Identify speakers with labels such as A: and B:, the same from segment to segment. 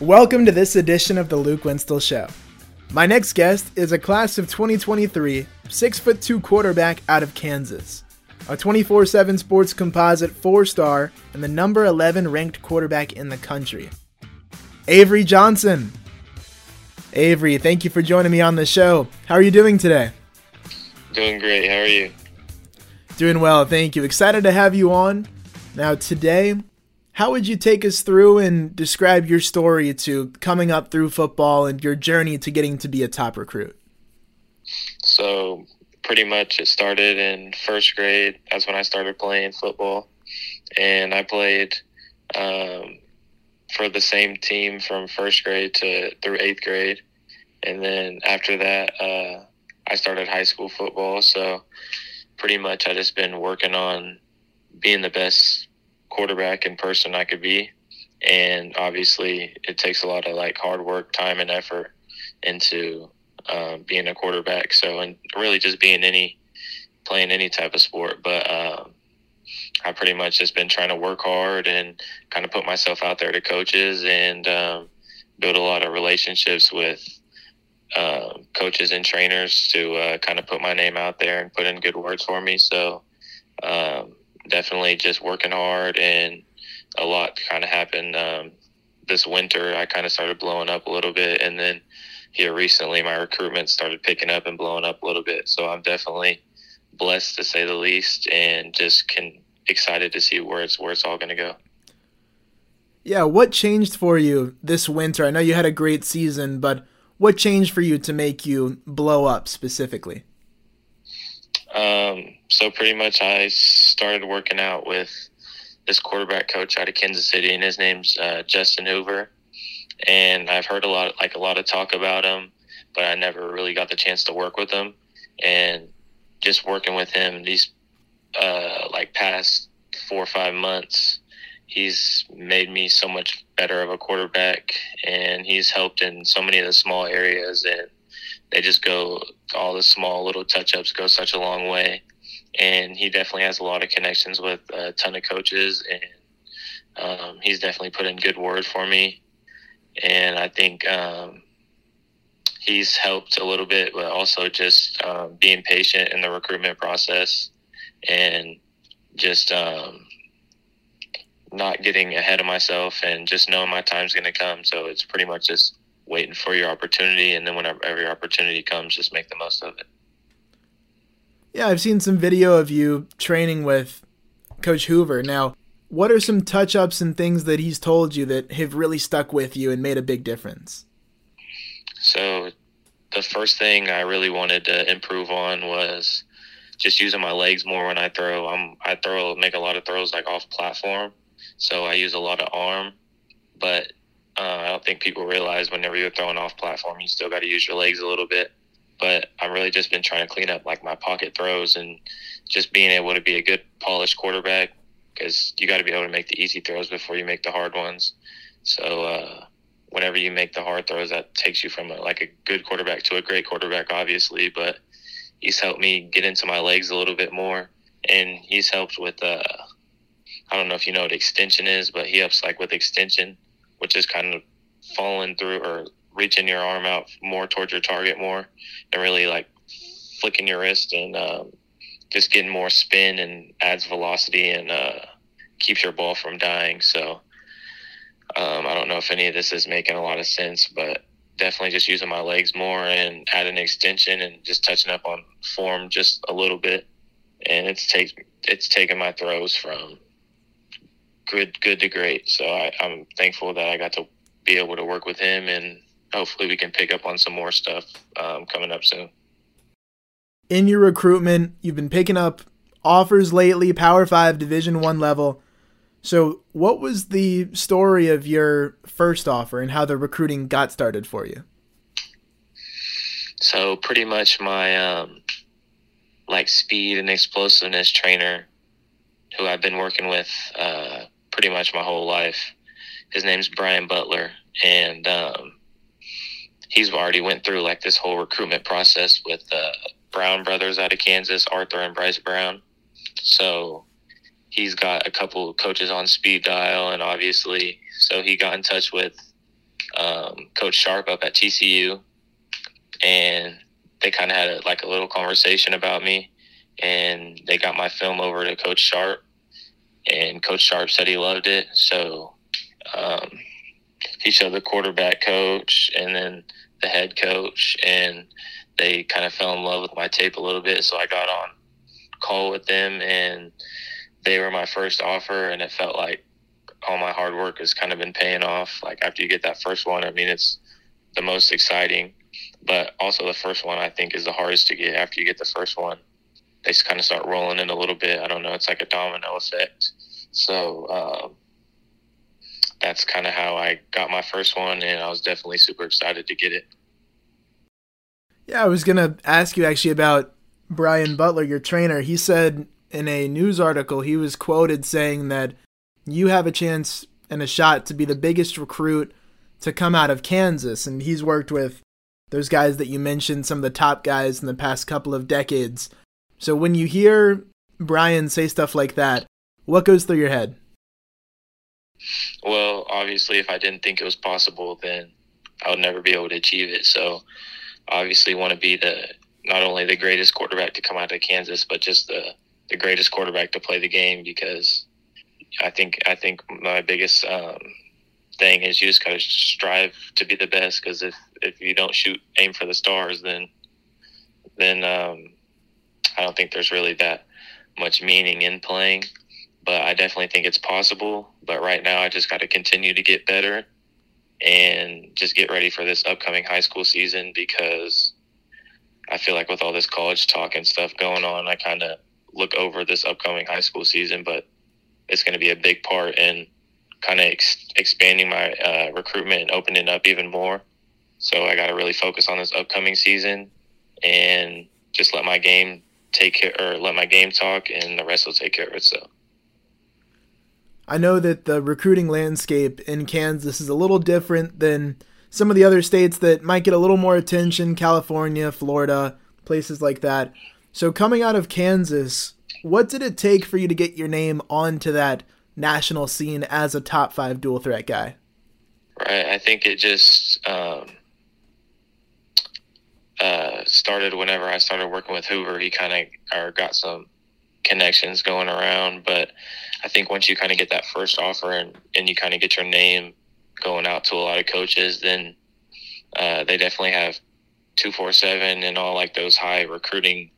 A: Welcome to this edition of the Luke Winstall Show. My next guest is a class of 2023 six foot two quarterback out of Kansas, a 24 7 sports composite four star, and the number 11 ranked quarterback in the country. Avery Johnson. Avery, thank you for joining me on the show. How are you doing today?
B: Doing great. How are you?
A: Doing well, thank you. Excited to have you on. Now, today, how would you take us through and describe your story to coming up through football and your journey to getting to be a top recruit?
B: So, pretty much it started in first grade. That's when I started playing football. And I played um, for the same team from first grade to through eighth grade. And then after that, uh, I started high school football. So, pretty much I just been working on being the best quarterback and person I could be. And obviously, it takes a lot of like hard work, time, and effort into um, being a quarterback. So, and really just being any, playing any type of sport. But um, I pretty much just been trying to work hard and kind of put myself out there to coaches and um, build a lot of relationships with uh, coaches and trainers to uh, kind of put my name out there and put in good words for me. So, um, definitely just working hard and a lot kind of happened um, this winter. I kind of started blowing up a little bit, and then here recently, my recruitment started picking up and blowing up a little bit. So I'm definitely blessed to say the least, and just can excited to see where it's where it's all going to go.
A: Yeah, what changed for you this winter? I know you had a great season, but what changed for you to make you blow up specifically?
B: Um, so pretty much I started working out with this quarterback coach out of Kansas City, and his name's uh, Justin Hoover. And I've heard a lot, like a lot of talk about him, but I never really got the chance to work with him. And just working with him these uh, like past four or five months, he's made me so much better of a quarterback, and he's helped in so many of the small areas and they just go all the small little touch ups go such a long way. And he definitely has a lot of connections with a ton of coaches, and um, he's definitely put in good word for me. And I think um, he's helped a little bit, but also just um, being patient in the recruitment process and just um, not getting ahead of myself and just knowing my time's going to come. So it's pretty much just waiting for your opportunity, and then whenever every opportunity comes, just make the most of it.
A: Yeah, I've seen some video of you training with Coach Hoover. Now, what are some touch ups and things that he's told you that have really stuck with you and made a big difference?
B: So, the first thing I really wanted to improve on was just using my legs more when I throw. I'm I throw make a lot of throws like off platform, so I use a lot of arm. But uh, I don't think people realize whenever you're throwing off platform, you still got to use your legs a little bit. But I've really just been trying to clean up like my pocket throws and just being able to be a good polished quarterback because you got to be able to make the easy throws before you make the hard ones. So uh, whenever you make the hard throws, that takes you from a, like a good quarterback to a great quarterback, obviously. But he's helped me get into my legs a little bit more, and he's helped with. Uh, I don't know if you know what extension is, but he helps like with extension which is kind of falling through or reaching your arm out more towards your target more and really like flicking your wrist and um, just getting more spin and adds velocity and uh, keeps your ball from dying. So um, I don't know if any of this is making a lot of sense, but definitely just using my legs more and adding extension and just touching up on form just a little bit. And it's take it's taken my throws from good good to great. So I, I'm thankful that I got to be able to work with him, and hopefully we can pick up on some more stuff um, coming up soon.
A: In your recruitment, you've been picking up offers lately, Power Five, Division One level. So, what was the story of your first offer and how the recruiting got started for you?
B: So, pretty much my um, like speed and explosiveness trainer, who I've been working with uh, pretty much my whole life. His name's Brian Butler, and um, he's already went through like this whole recruitment process with uh, Brown brothers out of Kansas, Arthur and Bryce Brown. So he's got a couple coaches on speed dial, and obviously, so he got in touch with um, Coach Sharp up at TCU, and they kind of had a, like a little conversation about me, and they got my film over to Coach Sharp, and Coach Sharp said he loved it, so um, he showed the quarterback coach and then the head coach, and they kind of fell in love with my tape a little bit, so I got on call with them, and they were my first offer, and it felt like all my hard work has kind of been paying off. Like after you get that first one, I mean, it's the most exciting, but also the first one I think is the hardest to get. After you get the first one, they kind of start rolling in a little bit. I don't know. It's like a domino effect. So um, that's kind of how I got my first one, and I was definitely super excited to get it.
A: Yeah, I was gonna ask you actually about Brian Butler, your trainer. He said in a news article he was quoted saying that you have a chance and a shot to be the biggest recruit to come out of Kansas. And he's worked with those guys that you mentioned, some of the top guys in the past couple of decades. So when you hear Brian say stuff like that, what goes through your head?
B: Well, obviously, if I didn't think it was possible, then I would never be able to achieve it. So, obviously, want to be the not only the greatest quarterback to come out of Kansas, but just the the greatest quarterback to play the game because I think I think my biggest um, thing is you just gotta strive to be the best because if if you don't shoot aim for the stars then then um, I don't think there's really that much meaning in playing but I definitely think it's possible but right now I just got to continue to get better and just get ready for this upcoming high school season because I feel like with all this college talk and stuff going on I kind of look over this upcoming high school season but it's going to be a big part in kind of ex- expanding my uh, recruitment and opening up even more. So I got to really focus on this upcoming season and just let my game take care or let my game talk and the rest will take care of itself.
A: I know that the recruiting landscape in Kansas is a little different than some of the other states that might get a little more attention, California, Florida, places like that. So coming out of Kansas, what did it take for you to get your name onto that national scene as a top five dual threat guy?
B: Right. I think it just um, uh, started whenever I started working with Hoover. He kind of got some connections going around, but I think once you kind of get that first offer and, and you kind of get your name going out to a lot of coaches, then uh, they definitely have two four seven and all like those high recruiting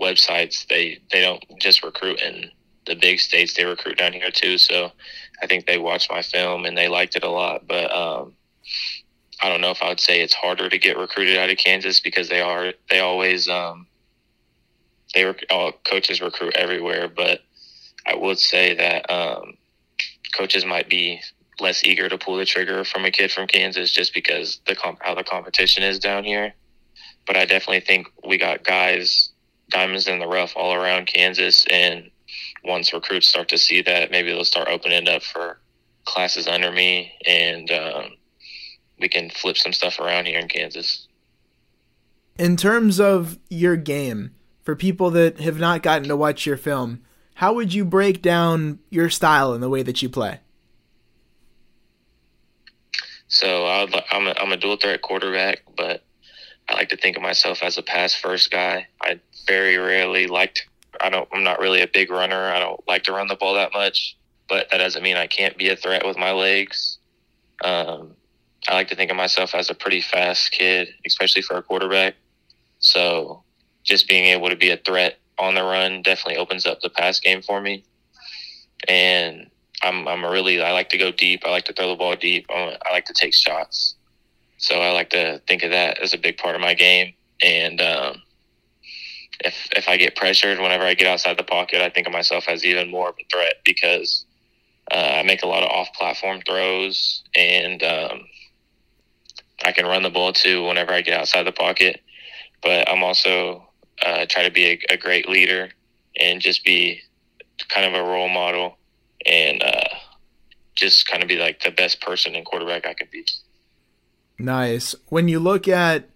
B: websites, they they don't just recruit in the big states; they recruit down here too. So I think they watched my film and they liked it a lot. But um, I don't know if I would say it's harder to get recruited out of Kansas because they are they always um, they were all coaches recruit everywhere. But I would say that um, coaches might be less eager to pull the trigger from a kid from Kansas just because the comp- how the competition is down here. But I definitely think we got guys diamonds in the rough all around Kansas. And once recruits start to see that, maybe they'll start opening up for classes under me, and um, we can flip some stuff around here in Kansas.
A: In terms of your game, for people that have not gotten to watch your film, how would you break down your style and the way that you play?
B: So I am a, I'm a dual threat quarterback, but I like to think of myself as a pass first guy. I very rarely liked. I don't. I'm not really a big runner. I don't like to run the ball that much. But that doesn't mean I can't be a threat with my legs. Um, I like to think of myself as a pretty fast kid, especially for a quarterback. So just being able to be a threat on the run definitely opens up the pass game for me. And I'm I'm really I like to go deep. I like to throw the ball deep. I like to take shots. So I like to think of that as a big part of my game. And um, if if I get pressured whenever I get outside the pocket, I think of myself as even more of a threat because uh, I make a lot of off-platform throws and um, I can run the ball too whenever I get outside the pocket. But I'm also uh, try to be a, a, great leader and just be kind of a role model and uh, just kind of be like the best person in quarterback I could be.
A: Nice. When you look at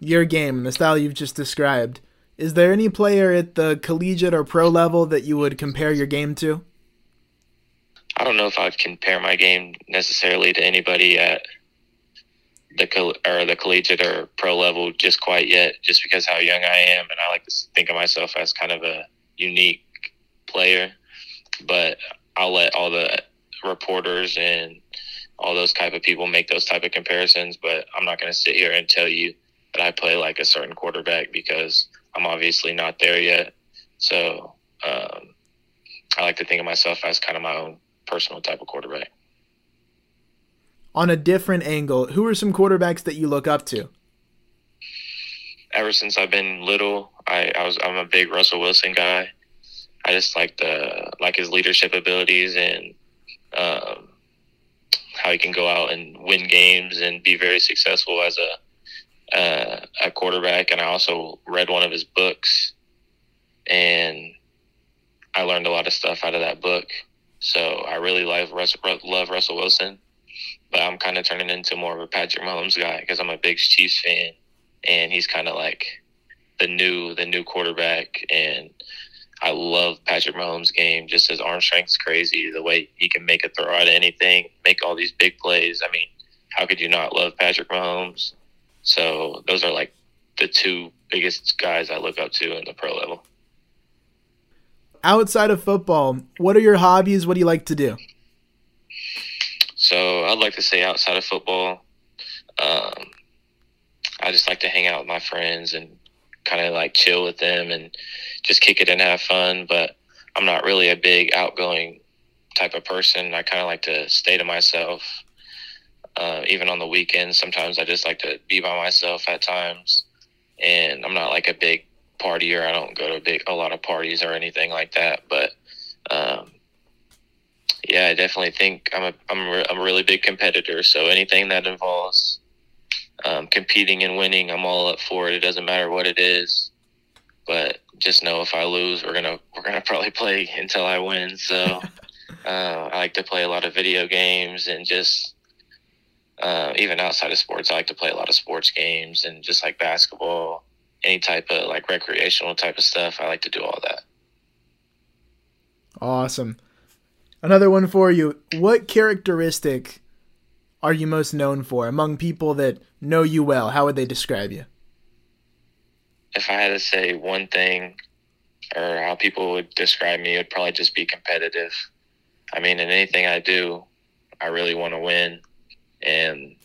A: your game and the style you've just described, is there any player at the collegiate or pro level that you would compare your game to?
B: I don't know if I'd compare my game necessarily to anybody at the or the collegiate or pro level just quite yet, just because how young I am, and I like to think of myself as kind of a unique player. But I'll let all the reporters and all those type of people make those type of comparisons. But I'm not going to sit here and tell you that I play like a certain quarterback because I'm obviously not there yet. So um, I like to think of myself as kind of my own personal type of quarterback.
A: On a different angle, who are some quarterbacks that you look up to?
B: Ever since I've been little, I, I was I'm a big Russell Wilson guy. I just like the like his leadership abilities and um, how he can go out and win games and be very successful as a uh, a quarterback. And I also read one of his books, and I learned a lot of stuff out of that book. So I really love Russell, love Russell Wilson, but I'm kind of turning into more of a Patrick Mahomes guy because I'm a big Chiefs fan, and he's kind of like the new the new quarterback, and I love Patrick Mahomes' game. Just his arm strength's crazy. The way he can make a throw out of anything, make all these big plays. I mean, how could you not love Patrick Mahomes? So those are like the two biggest guys I look up to in the pro level.
A: Outside of football, what are your hobbies? What do you like to do?
B: I'd like to say outside of football, um, I just like to hang out with my friends and kind of like chill with them and just kick it and have fun. But I'm not really a big outgoing type of person. I kind of like to stay to myself. Uh, even on the weekends, sometimes I just like to be by myself at times. And I'm not like a big partier. I don't go to a big a lot of parties or anything like that. But um, yeah, I definitely think I'm a I'm a, I'm a really big competitor. So anything that involves um, competing and winning, I'm all up for it. It doesn't matter what it is. But just know if I lose, we're gonna we're gonna probably play until I win. So uh, I like to play a lot of video games and just uh, even outside of sports, I like to play a lot of sports games and just like basketball, any type of like recreational type of stuff. I like to do all that.
A: Awesome. Another one for you. What characteristic are you most known for among people that know you well? How would they describe you?
B: If I had to say one thing or how people would describe me, it would probably just be competitive. I mean, in anything I do, I really want to win. And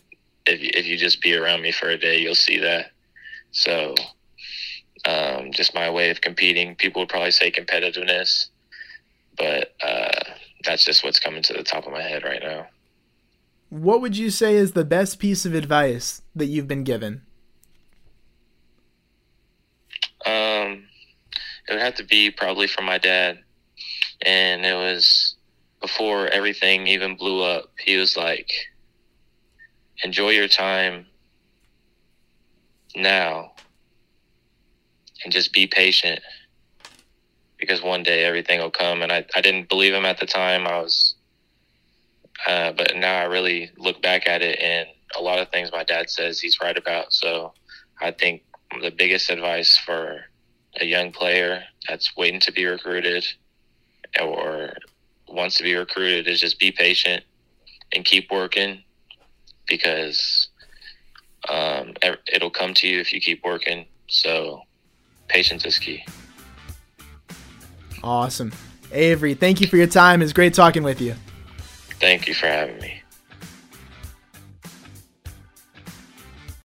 B: if, if you just be around me for a day, you'll see that. So, um, just my way of competing, people would probably say competitiveness. But uh, that's just what's coming to the top of my head right now.
A: What would you say is the best piece of advice that you've been given?
B: Um, it would have to be probably from my dad, and it was before everything even blew up. He was like, "Enjoy your time now, and just be patient." Because one day everything will come. And I, I didn't believe him at the time. I was, uh, but now I really look back at it and a lot of things my dad says he's right about. So I think the biggest advice for a young player that's waiting to be recruited or wants to be recruited is just be patient and keep working because um, it'll come to you if you keep working. So patience is key.
A: Awesome. Avery, thank you for your time. It's great talking with you.
B: Thank you for having me.